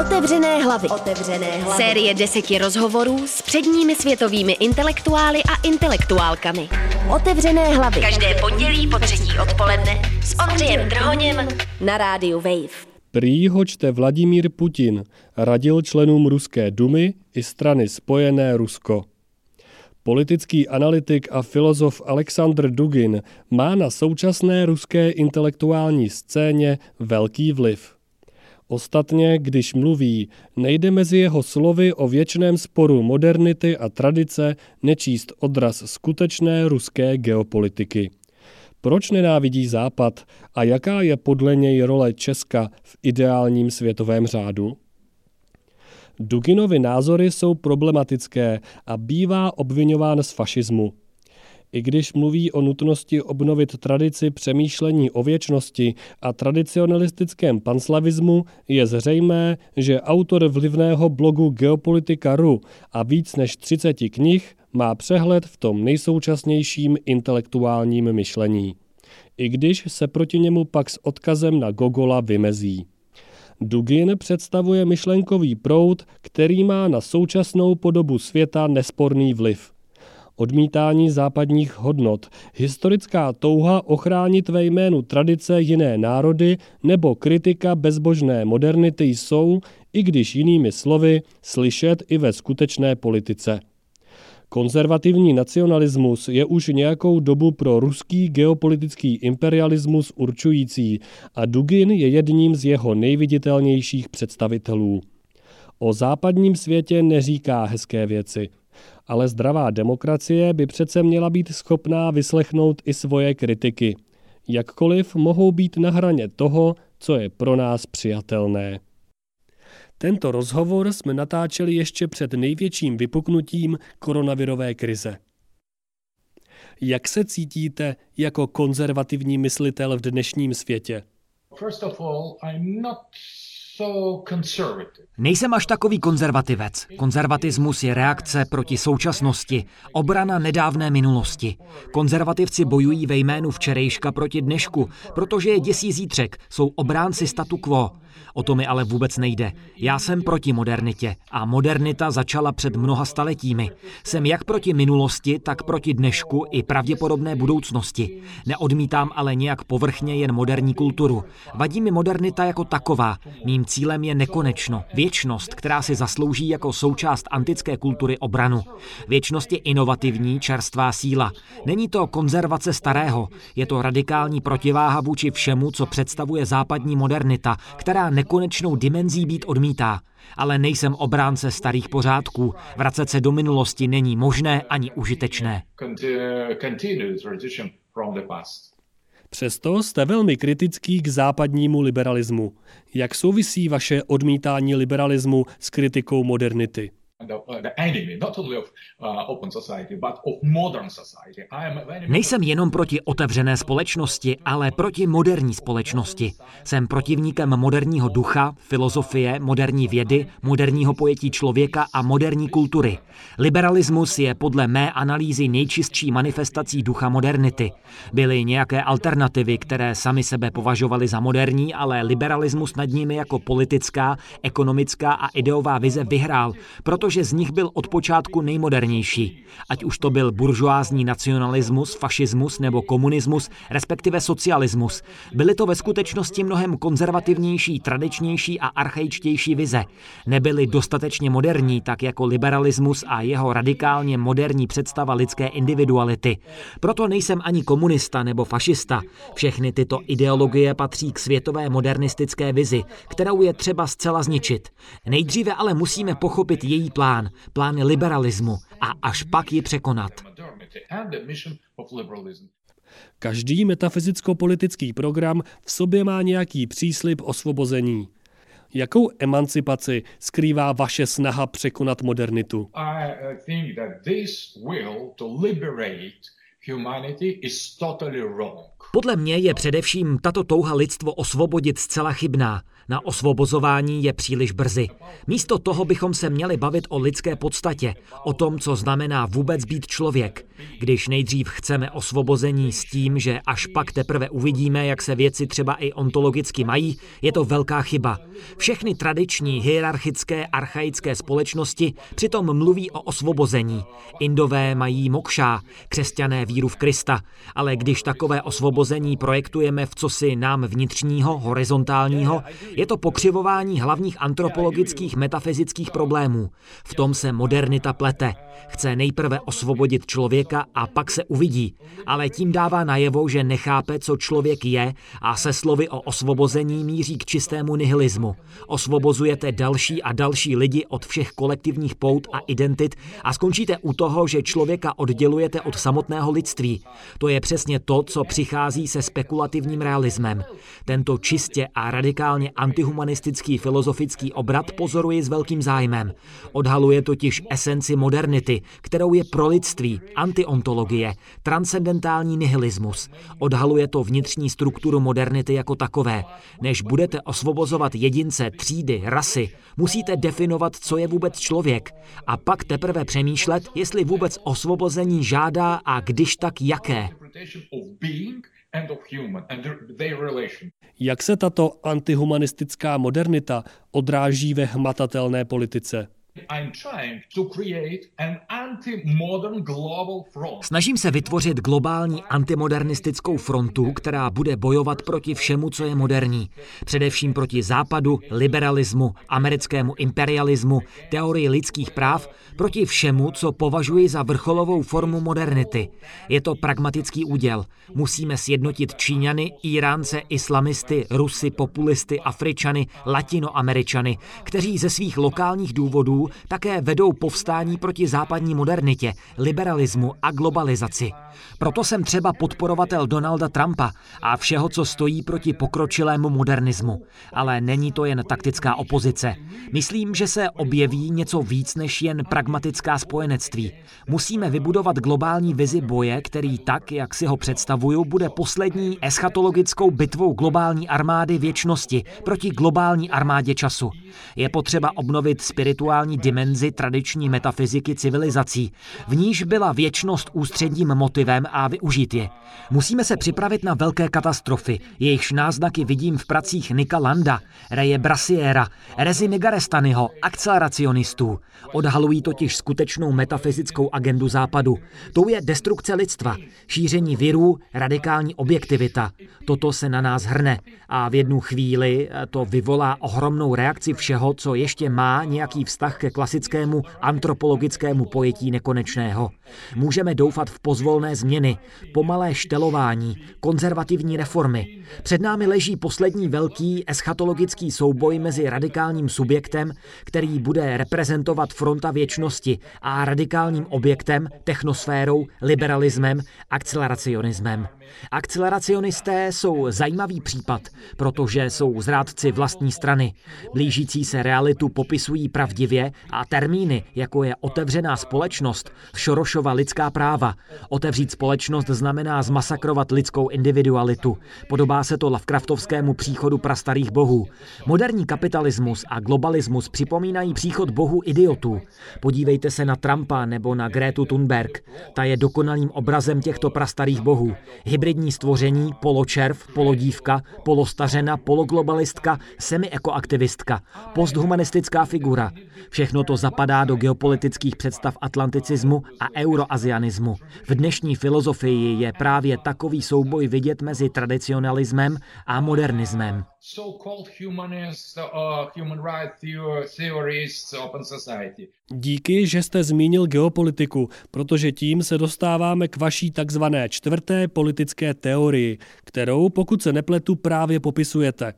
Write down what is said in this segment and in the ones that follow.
Otevřené hlavy. Otevřené hlavy. Série deseti rozhovorů s předními světovými intelektuály a intelektuálkami. Otevřené hlavy. Každé pondělí po třetí odpoledne s Ondřejem Drhoněm na rádiu Wave. Prý ho čte Vladimír Putin, radil členům Ruské dumy i strany Spojené Rusko. Politický analytik a filozof Aleksandr Dugin má na současné ruské intelektuální scéně velký vliv. Ostatně, když mluví, nejde mezi jeho slovy o věčném sporu modernity a tradice nečíst odraz skutečné ruské geopolitiky. Proč nenávidí Západ a jaká je podle něj role Česka v ideálním světovém řádu? Duginovy názory jsou problematické a bývá obvinován z fašismu. I když mluví o nutnosti obnovit tradici přemýšlení o věčnosti a tradicionalistickém panslavismu, je zřejmé, že autor vlivného blogu Geopolitika.ru a víc než 30 knih má přehled v tom nejsoučasnějším intelektuálním myšlení. I když se proti němu pak s odkazem na Gogola vymezí. Dugin představuje myšlenkový proud, který má na současnou podobu světa nesporný vliv. Odmítání západních hodnot, historická touha ochránit ve jménu tradice jiné národy nebo kritika bezbožné modernity jsou, i když jinými slovy, slyšet i ve skutečné politice. Konzervativní nacionalismus je už nějakou dobu pro ruský geopolitický imperialismus určující a Dugin je jedním z jeho nejviditelnějších představitelů. O západním světě neříká hezké věci, ale zdravá demokracie by přece měla být schopná vyslechnout i svoje kritiky. Jakkoliv mohou být na hraně toho, co je pro nás přijatelné. Tento rozhovor jsme natáčeli ještě před největším vypuknutím koronavirové krize. Jak se cítíte jako konzervativní myslitel v dnešním světě? First of all, I'm not Nejsem až takový konzervativec. Konzervatismus je reakce proti současnosti, obrana nedávné minulosti. Konzervativci bojují ve jménu včerejška proti dnešku, protože je děsí zítřek, jsou obránci statu quo. O to mi ale vůbec nejde. Já jsem proti modernitě a modernita začala před mnoha staletími. Jsem jak proti minulosti, tak proti dnešku i pravděpodobné budoucnosti. Neodmítám ale nějak povrchně jen moderní kulturu. Vadí mi modernita jako taková. Mým cílem je nekonečno, věčnost, která si zaslouží jako součást antické kultury obranu. Věčnost je inovativní, čerstvá síla. Není to konzervace starého, je to radikální protiváha vůči všemu, co představuje západní modernita, která nekonečnou dimenzí být odmítá. Ale nejsem obránce starých pořádků. Vracet se do minulosti není možné ani užitečné. Přesto jste velmi kritický k západnímu liberalismu. Jak souvisí vaše odmítání liberalismu s kritikou modernity? Nejsem jenom proti otevřené společnosti, ale proti moderní společnosti. Jsem protivníkem moderního ducha, filozofie, moderní vědy, moderního pojetí člověka a moderní kultury. Liberalismus je podle mé analýzy nejčistší manifestací ducha modernity. Byly nějaké alternativy, které sami sebe považovali za moderní, ale liberalismus nad nimi jako politická, ekonomická a ideová vize vyhrál, protože protože z nich byl od počátku nejmodernější. Ať už to byl buržoázní nacionalismus, fašismus nebo komunismus, respektive socialismus. Byly to ve skutečnosti mnohem konzervativnější, tradičnější a archaičtější vize. Nebyly dostatečně moderní, tak jako liberalismus a jeho radikálně moderní představa lidské individuality. Proto nejsem ani komunista nebo fašista. Všechny tyto ideologie patří k světové modernistické vizi, kterou je třeba zcela zničit. Nejdříve ale musíme pochopit její plán, plán liberalismu a až pak ji překonat. Každý metafyzicko-politický program v sobě má nějaký příslip osvobození. Jakou emancipaci skrývá vaše snaha překonat modernitu? Podle mě je především tato touha lidstvo osvobodit zcela chybná. Na osvobozování je příliš brzy. Místo toho bychom se měli bavit o lidské podstatě, o tom, co znamená vůbec být člověk. Když nejdřív chceme osvobození s tím, že až pak teprve uvidíme, jak se věci třeba i ontologicky mají, je to velká chyba. Všechny tradiční, hierarchické, archaické společnosti přitom mluví o osvobození. Indové mají mokšá, křesťané víru v Krista, ale když takové osvobození projektujeme v cosi nám vnitřního, horizontálního, je to pokřivování hlavních antropologických metafyzických problémů. V tom se modernita plete. Chce nejprve osvobodit člověka a pak se uvidí, ale tím dává najevo, že nechápe, co člověk je a se slovy o osvobození míří k čistému nihilismu. Osvobozujete další a další lidi od všech kolektivních pout a identit a skončíte u toho, že člověka oddělujete od samotného lidství. To je přesně to, co přichází se spekulativním realismem. Tento čistě a radikálně antihumanistický filozofický obrat pozoruji s velkým zájmem. Odhaluje totiž esenci modernity, kterou je pro lidství, antiontologie, transcendentální nihilismus. Odhaluje to vnitřní strukturu modernity jako takové. Než budete osvobozovat jedince, třídy, rasy, musíte definovat, co je vůbec člověk a pak teprve přemýšlet, jestli vůbec osvobození žádá a když tak jaké. Jak se tato antihumanistická modernita odráží ve hmatatelné politice? Snažím se vytvořit globální antimodernistickou frontu, která bude bojovat proti všemu, co je moderní. Především proti západu, liberalismu, americkému imperialismu, teorii lidských práv, proti všemu, co považuji za vrcholovou formu modernity. Je to pragmatický úděl. Musíme sjednotit Číňany, Iránce, islamisty, Rusy, populisty, Afričany, Latinoameričany, kteří ze svých lokálních důvodů také vedou povstání proti západní modernitě, liberalismu a globalizaci. Proto jsem třeba podporovatel Donalda Trumpa a všeho, co stojí proti pokročilému modernismu. Ale není to jen taktická opozice. Myslím, že se objeví něco víc než jen pragmatická spojenectví. Musíme vybudovat globální vizi boje, který tak, jak si ho představuju, bude poslední eschatologickou bitvou globální armády věčnosti proti globální armádě času. Je potřeba obnovit spirituální dimenzi tradiční metafyziky civilizací, v níž byla věčnost ústředním motivem a využít je. Musíme se připravit na velké katastrofy, jejichž náznaky vidím v pracích Nika Landa, Reje Brasiera, Rezi Megarestanyho, akceleracionistů. Odhalují totiž skutečnou metafyzickou agendu západu. Tou je destrukce lidstva, šíření virů, radikální objektivita. Toto se na nás hrne a v jednu chvíli to vyvolá ohromnou reakci všeho, co ještě má nějaký vztah ke klasickému antropologickému pojetí nekonečného. Můžeme doufat v pozvolné změny, pomalé štelování, konzervativní reformy. Před námi leží poslední velký eschatologický souboj mezi radikálním subjektem, který bude reprezentovat fronta věčnosti, a radikálním objektem, technosférou, liberalismem, akceleracionismem. Akceleracionisté jsou zajímavý případ, protože jsou zrádci vlastní strany. Blížící se realitu popisují pravdivě a termíny, jako je otevřená společnost, Šorošova lidská práva. Otevřít společnost znamená zmasakrovat lidskou individualitu. Podobá se to Lovecraftovskému příchodu prastarých bohů. Moderní kapitalismus a globalismus připomínají příchod bohů idiotů. Podívejte se na Trumpa nebo na Grétu Thunberg. Ta je dokonalým obrazem těchto prastarých bohů. Hybridní stvoření, poločerv, polodívka, polostařena, pologlobalistka, semiekoaktivistka, posthumanistická figura. Všechno to zapadá do geopolitických představ atlanticismu a euroazianismu. V dnešní filozofii je právě takový souboj vidět mezi tradicionalismem a modernismem. Díky, že jste zmínil geopolitiku, protože tím se dostáváme k vaší takzvané čtvrté politické teorii, kterou, pokud se nepletu, právě popisujete.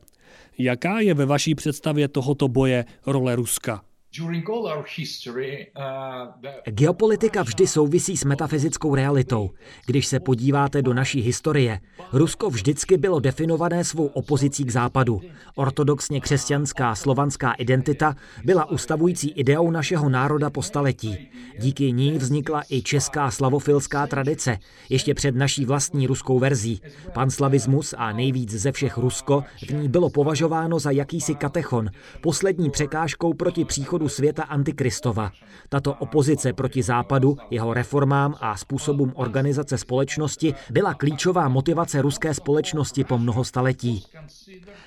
Jaká je ve vaší představě tohoto boje role Ruska? Geopolitika vždy souvisí s metafyzickou realitou. Když se podíváte do naší historie, Rusko vždycky bylo definované svou opozicí k západu. Ortodoxně křesťanská slovanská identita byla ustavující ideou našeho národa po staletí. Díky ní vznikla i česká slavofilská tradice, ještě před naší vlastní ruskou verzí. Panslavismus a nejvíc ze všech Rusko v ní bylo považováno za jakýsi katechon, poslední překážkou proti příchodu západu světa antikristova. Tato opozice proti západu, jeho reformám a způsobům organizace společnosti byla klíčová motivace ruské společnosti po mnoho staletí.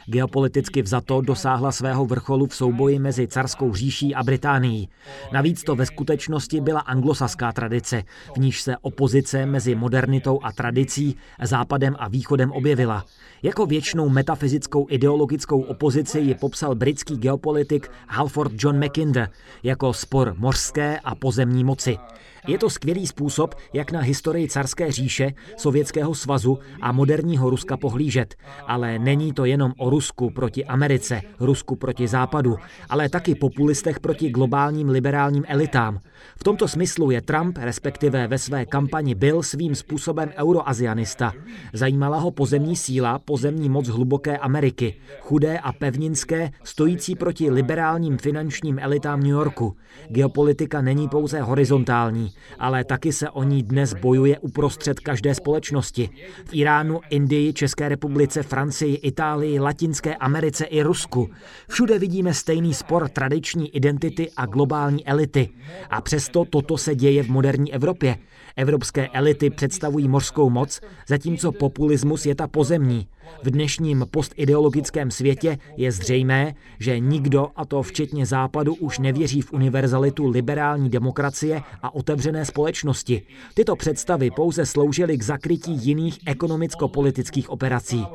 Geopoliticky vzato dosáhla svého vrcholu v souboji mezi carskou říší a Británií. Navíc to ve skutečnosti byla anglosaská tradice, v níž se opozice mezi modernitou a tradicí, západem a východem objevila. Jako věčnou metafyzickou ideologickou opozici ji popsal britský geopolitik Halford John Mackinder jako spor mořské a pozemní moci. Je to skvělý způsob, jak na historii carské říše, Sovětského svazu a moderního Ruska pohlížet. Ale není to jenom o Rusku proti Americe, Rusku proti Západu, ale taky populistech proti globálním liberálním elitám. V tomto smyslu je Trump, respektive ve své kampani byl svým způsobem euroazianista. Zajímala ho pozemní síla, pozemní moc hluboké Ameriky, chudé a pevninské, stojící proti liberálním finančním elitám New Yorku. Geopolitika není pouze horizontální, ale taky se o ní dnes bojuje uprostřed každé společnosti. V Iránu, Indii, České republice, Francii, Itálii, Latinské Americe i Rusku. Všude vidíme stejný spor tradiční identity a globální elity. A přesto toto se děje v moderní Evropě. Evropské elity představují mořskou moc, zatímco populismus je ta pozemní. V dnešním postideologickém světě je zřejmé, že nikdo, a to včetně Západu, už nevěří v univerzalitu liberální demokracie a otevřené společnosti. Tyto představy pouze sloužily k zakrytí jiných ekonomicko-politických operací.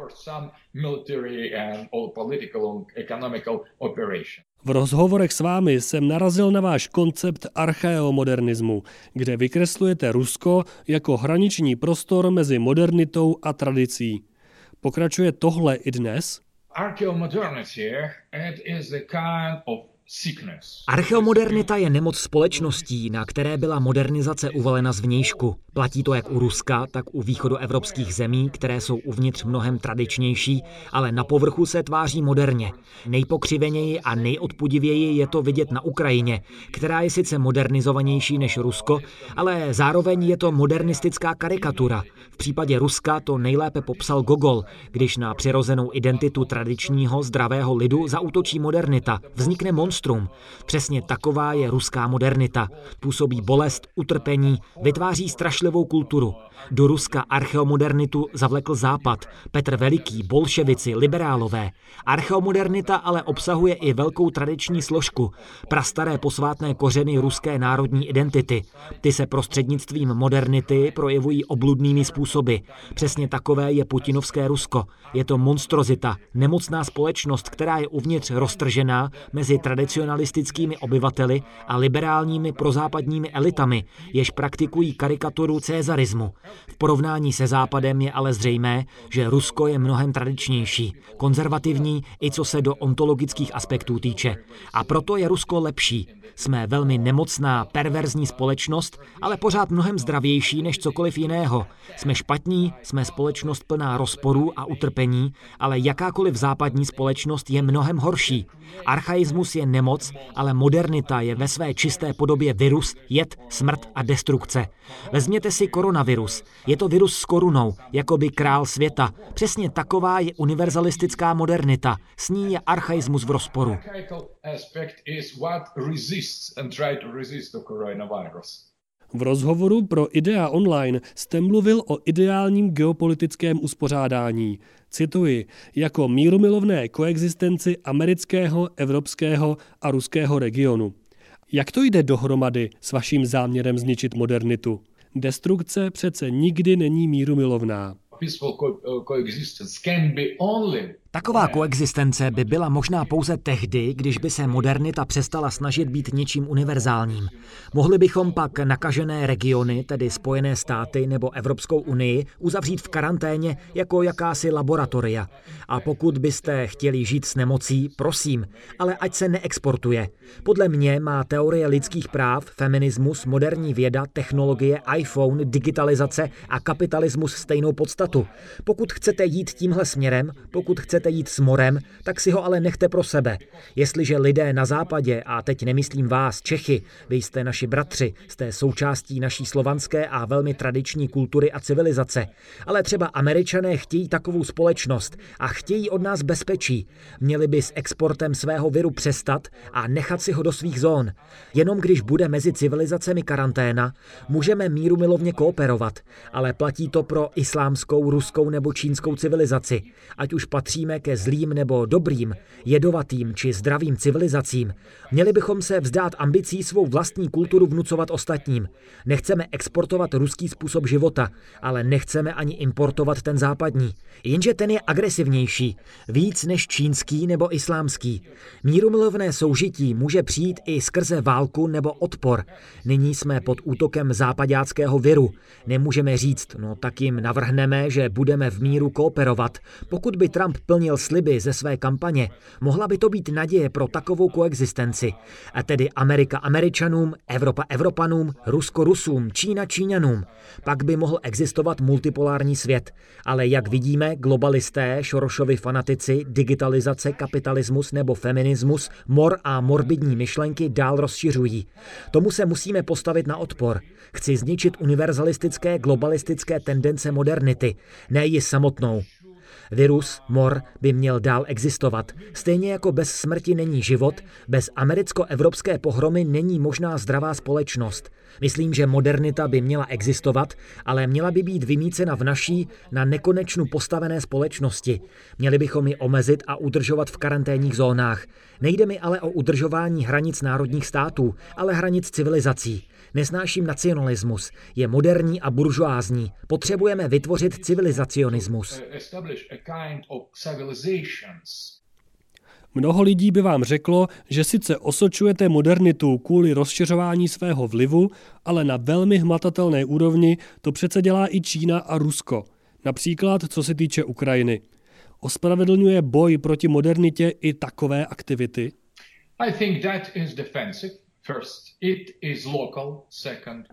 V rozhovorech s vámi jsem narazil na váš koncept archeomodernismu, kde vykreslujete Rusko jako hraniční prostor mezi modernitou a tradicí. Pokračuje tohle i dnes? Archeomodernita je nemoc společností, na které byla modernizace uvalena zvnějšku. Platí to jak u Ruska, tak u východoevropských zemí, které jsou uvnitř mnohem tradičnější, ale na povrchu se tváří moderně. Nejpokřiveněji a nejodpudivěji je to vidět na Ukrajině, která je sice modernizovanější než Rusko, ale zároveň je to modernistická karikatura. V případě Ruska to nejlépe popsal Gogol, když na přirozenou identitu tradičního zdravého lidu zautočí modernita. Vznikne monstrum. Přesně taková je ruská modernita. Působí bolest, utrpení, vytváří strašlivou kulturu. Do Ruska archeomodernitu zavlekl Západ, Petr Veliký, bolševici, liberálové. Archeomodernita ale obsahuje i velkou tradiční složku, prastaré posvátné kořeny ruské národní identity. Ty se prostřednictvím modernity projevují obludnými způsoby. Přesně takové je putinovské Rusko. Je to monstrozita, nemocná společnost, která je uvnitř roztržená mezi tradicionalistickými obyvateli a liberálními prozápadními elitami, jež praktikují karikaturu cézarismu. V porovnání se Západem je ale zřejmé, že Rusko je mnohem tradičnější, konzervativní i co se do ontologických aspektů týče. A proto je Rusko lepší. Jsme velmi nemocná, perverzní společnost, ale pořád mnohem zdravější než cokoliv jiného. Jsme špatní, jsme společnost plná rozporů a utrpení, ale jakákoliv západní společnost je mnohem horší. Archaismus je nemoc, ale modernita je ve své čisté podobě virus, jed, smrt a destrukce. Vezměte si koronavirus. Je to virus s korunou, jako by král světa. Přesně taková je univerzalistická modernita. S ní je archaismus v rozporu. V rozhovoru pro Idea Online jste mluvil o ideálním geopolitickém uspořádání. Cituji, jako mírumilovné koexistenci amerického, evropského a ruského regionu. Jak to jde dohromady s vaším záměrem zničit modernitu? Destrukce přece nikdy není mírumilovná. Taková koexistence by byla možná pouze tehdy, když by se modernita přestala snažit být něčím univerzálním. Mohli bychom pak nakažené regiony, tedy Spojené státy nebo Evropskou unii, uzavřít v karanténě jako jakási laboratoria. A pokud byste chtěli žít s nemocí, prosím, ale ať se neexportuje. Podle mě má teorie lidských práv, feminismus, moderní věda, technologie, iPhone, digitalizace a kapitalismus stejnou podstatu. Pokud chcete jít tímhle směrem, pokud chcete jít s morem, tak si ho ale nechte pro sebe. Jestliže lidé na západě, a teď nemyslím vás, Čechy, vy jste naši bratři, jste součástí naší slovanské a velmi tradiční kultury a civilizace, ale třeba američané chtějí takovou společnost a chtějí od nás bezpečí. Měli by s exportem svého viru přestat a nechat si ho do svých zón. Jenom když bude mezi civilizacemi karanténa, můžeme míru milovně kooperovat, ale platí to pro islámskou, ruskou nebo čínskou civilizaci. Ať už patříme ke zlým nebo dobrým, jedovatým či zdravým civilizacím, měli bychom se vzdát ambicí svou vlastní kulturu vnucovat ostatním. Nechceme exportovat ruský způsob života, ale nechceme ani importovat ten západní. Jenže ten je agresivnější, víc než čínský nebo islámský. Mírumilovné soužití může přijít i skrze válku nebo odpor. Nyní jsme pod útokem západáckého viru. Nemůžeme říct, no tak jim navrhneme, že budeme v míru kooperovat. Pokud by Trump plnil sliby ze své kampaně, mohla by to být naděje pro takovou koexistenci. A tedy Amerika Američanům, Evropa Evropanům, Rusko Rusům, Čína Číňanům. Pak by mohl existovat multipolární svět. Ale jak vidíme, globalisté, Šorošovi fanatici, digitalizace, kapitalismus nebo feminismus, mor a morbidní myšlenky dál rozšiřují. Tomu se musíme postavit na odpor. Chci zničit univerzalistické, globalistické tendence modernity, ne ji samotnou. Virus, mor, by měl dál existovat. Stejně jako bez smrti není život, bez americko-evropské pohromy není možná zdravá společnost. Myslím, že modernita by měla existovat, ale měla by být vymícena v naší, na nekonečnu postavené společnosti. Měli bychom ji omezit a udržovat v karanténních zónách. Nejde mi ale o udržování hranic národních států, ale hranic civilizací. Nesnáším nacionalismus. Je moderní a buržoázní. Potřebujeme vytvořit civilizacionismus. Mnoho lidí by vám řeklo, že sice osočujete modernitu kvůli rozšiřování svého vlivu, ale na velmi hmatatelné úrovni to přece dělá i Čína a Rusko. Například co se týče Ukrajiny. Ospravedlňuje boj proti modernitě i takové aktivity? I think that is defensive.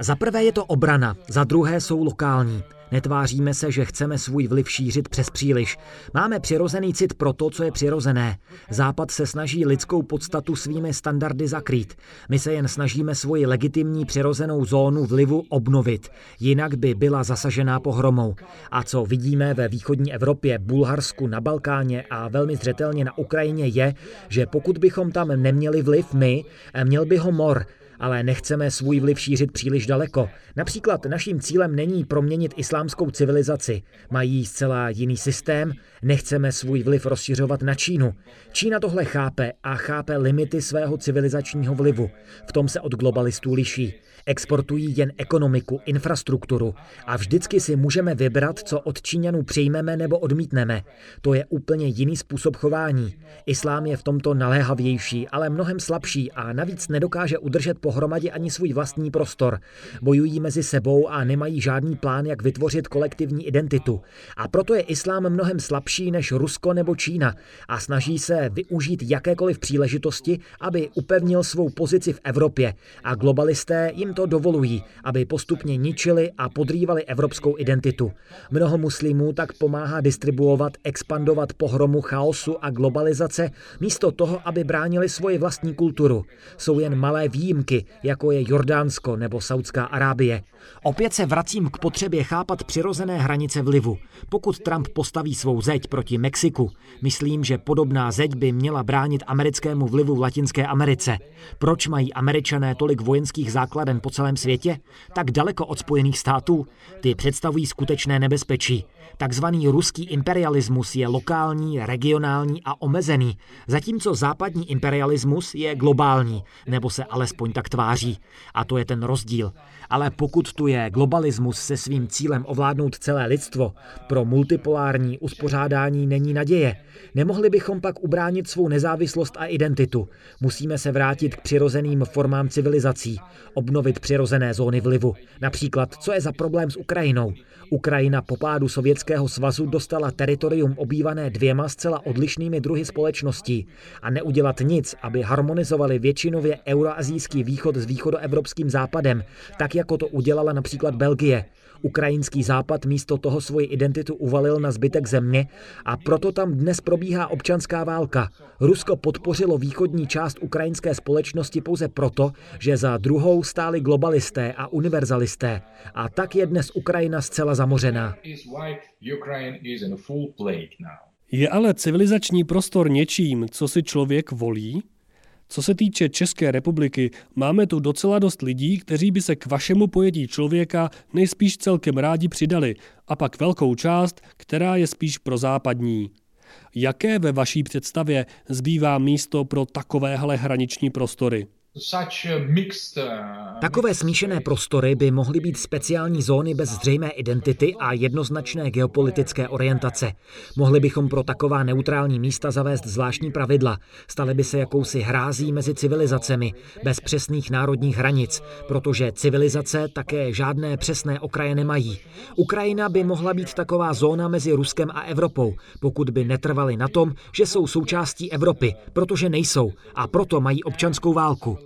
Za prvé je to obrana, za druhé jsou lokální. Netváříme se, že chceme svůj vliv šířit přes příliš. Máme přirozený cit pro to, co je přirozené. Západ se snaží lidskou podstatu svými standardy zakrýt. My se jen snažíme svoji legitimní přirozenou zónu vlivu obnovit. Jinak by byla zasažená pohromou. A co vidíme ve východní Evropě, Bulharsku, na Balkáně a velmi zřetelně na Ukrajině je, že pokud bychom tam neměli vliv my, měl by ho mor, ale nechceme svůj vliv šířit příliš daleko. Například naším cílem není proměnit islámskou civilizaci. Mají zcela jiný systém, nechceme svůj vliv rozšiřovat na Čínu. Čína tohle chápe a chápe limity svého civilizačního vlivu. V tom se od globalistů liší. Exportují jen ekonomiku, infrastrukturu a vždycky si můžeme vybrat, co od Číňanů přijmeme nebo odmítneme. To je úplně jiný způsob chování. Islám je v tomto naléhavější, ale mnohem slabší a navíc nedokáže udržet pohromadě ani svůj vlastní prostor. Bojují mezi sebou a nemají žádný plán, jak vytvořit kolektivní identitu. A proto je islám mnohem slabší než Rusko nebo Čína a snaží se využít jakékoliv příležitosti, aby upevnil svou pozici v Evropě a globalisté jim to dovolují, aby postupně ničili a podrývali evropskou identitu. Mnoho muslimů tak pomáhá distribuovat, expandovat pohromu chaosu a globalizace, místo toho, aby bránili svoji vlastní kulturu. Jsou jen malé výjimky, jako je Jordánsko nebo Saudská Arábie. Opět se vracím k potřebě chápat přirozené hranice vlivu. Pokud Trump postaví svou zeď proti Mexiku, myslím, že podobná zeď by měla bránit americkému vlivu v Latinské Americe. Proč mají američané tolik vojenských základen po celém světě? Tak daleko od Spojených států? Ty představují skutečné nebezpečí. Takzvaný ruský imperialismus je lokální, regionální a omezený, zatímco západní imperialismus je globální, nebo se alespoň tak tváří. A to je ten rozdíl. Ale pokud tu je globalismus se svým cílem ovládnout celé lidstvo, pro multipolární uspořádání není naděje. Nemohli bychom pak ubránit svou nezávislost a identitu. Musíme se vrátit k přirozeným formám civilizací, obnovit přirozené zóny vlivu. Například, co je za problém s Ukrajinou? Ukrajina po pádu Sovětského svazu dostala teritorium obývané dvěma zcela odlišnými druhy společností a neudělat nic, aby harmonizovali většinově euroazijský východ s východoevropským západem, tak jako to udělala například Belgie. Ukrajinský západ místo toho svoji identitu uvalil na zbytek země a proto tam dnes probíhá občanská válka. Rusko podpořilo východní část ukrajinské společnosti pouze proto, že za druhou stáli globalisté a univerzalisté. A tak je dnes Ukrajina zcela zamořená. Je ale civilizační prostor něčím, co si člověk volí? Co se týče České republiky, máme tu docela dost lidí, kteří by se k vašemu pojetí člověka nejspíš celkem rádi přidali, a pak velkou část, která je spíš pro západní. Jaké ve vaší představě zbývá místo pro takovéhle hraniční prostory? Uh, Takové smíšené prostory by mohly být speciální zóny bez zřejmé identity a jednoznačné geopolitické orientace. Mohli bychom pro taková neutrální místa zavést zvláštní pravidla. Staly by se jakousi hrází mezi civilizacemi, bez přesných národních hranic, protože civilizace také žádné přesné okraje nemají. Ukrajina by mohla být taková zóna mezi Ruskem a Evropou, pokud by netrvali na tom, že jsou součástí Evropy, protože nejsou a proto mají občanskou válku.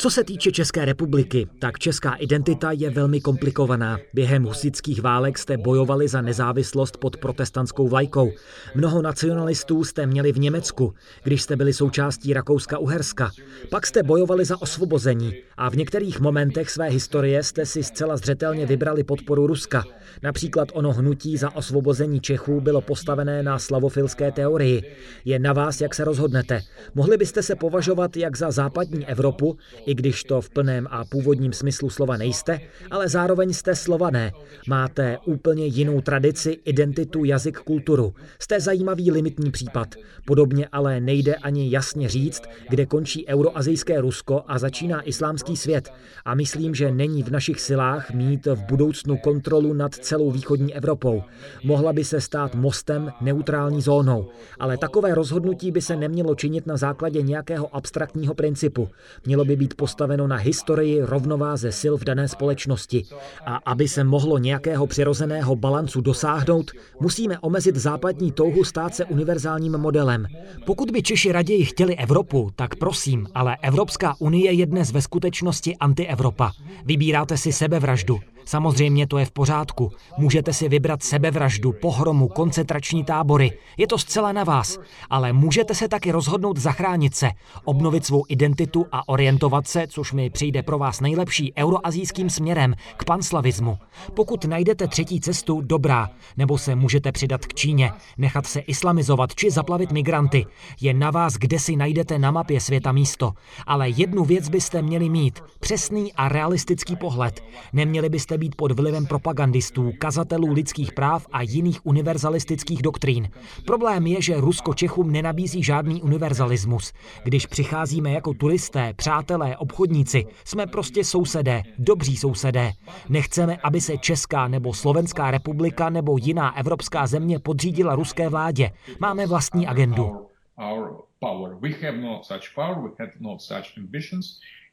Co se týče České republiky, tak česká identita je velmi komplikovaná. Během husických válek jste bojovali za nezávislost pod protestantskou vlajkou. Mnoho nacionalistů jste měli v Německu, když jste byli součástí Rakouska-Uherska. Pak jste bojovali za osvobození a v některých momentech své historie jste si zcela zřetelně vybrali podporu Ruska. Například ono hnutí za osvobození Čechů bylo postavené na slavofilské teorii. Je na vás, jak se rozhodnete. Mohli byste se považovat jak za západní Evropu, i když to v plném a původním smyslu slova nejste, ale zároveň jste slované. Máte úplně jinou tradici, identitu, jazyk, kulturu. Jste zajímavý limitní případ. Podobně ale nejde ani jasně říct, kde končí euroazijské Rusko a začíná islámský svět. A myslím, že není v našich silách mít v budoucnu kontrolu nad celou východní Evropou. Mohla by se stát mostem, neutrální zónou. Ale takové rozhodnutí by se nemělo činit na základě nějakého abstraktního principu. Mělo by být postaveno na historii rovnováze sil v dané společnosti. A aby se mohlo nějakého přirozeného balancu dosáhnout, musíme omezit západní touhu stát se univerzálním modelem. Pokud by Češi raději chtěli Evropu, tak prosím, ale Evropská unie je dnes ve skutečnosti anti-Evropa. Vybíráte si sebevraždu. Samozřejmě to je v pořádku. Můžete si vybrat sebevraždu, pohromu, koncentrační tábory. Je to zcela na vás. Ale můžete se taky rozhodnout zachránit se, obnovit svou identitu a orientovat se, což mi přijde pro vás nejlepší, euroazijským směrem k panslavismu. Pokud najdete třetí cestu, dobrá, nebo se můžete přidat k Číně, nechat se islamizovat či zaplavit migranty. Je na vás, kde si najdete na mapě světa místo. Ale jednu věc byste měli mít, přesný a realistický pohled. Neměli byste být pod vlivem propagandistů, kazatelů lidských práv a jiných univerzalistických doktrín. Problém je, že Rusko Čechům nenabízí žádný univerzalismus. Když přicházíme jako turisté, přátelé, obchodníci, jsme prostě sousedé, dobří sousedé. Nechceme, aby se Česká nebo Slovenská republika nebo jiná evropská země podřídila ruské vládě. Máme vlastní agendu.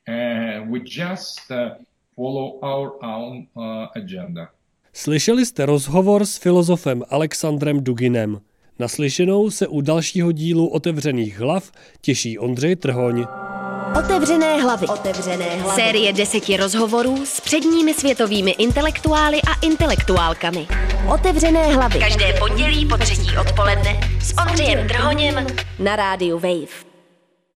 Uh, we just uh, follow our own uh, agenda. Slyšeli jste rozhovor s filozofem Alexandrem Duginem. Naslyšenou se u dalšího dílu Otevřených hlav těší Ondřej Trhoň. Otevřené hlavy. Otevřené hlavy. Série deseti rozhovorů s předními světovými intelektuály a intelektuálkami. Otevřené hlavy. Každé pondělí po třetí odpoledne s Ondřejem Trhoněm na rádiu Wave.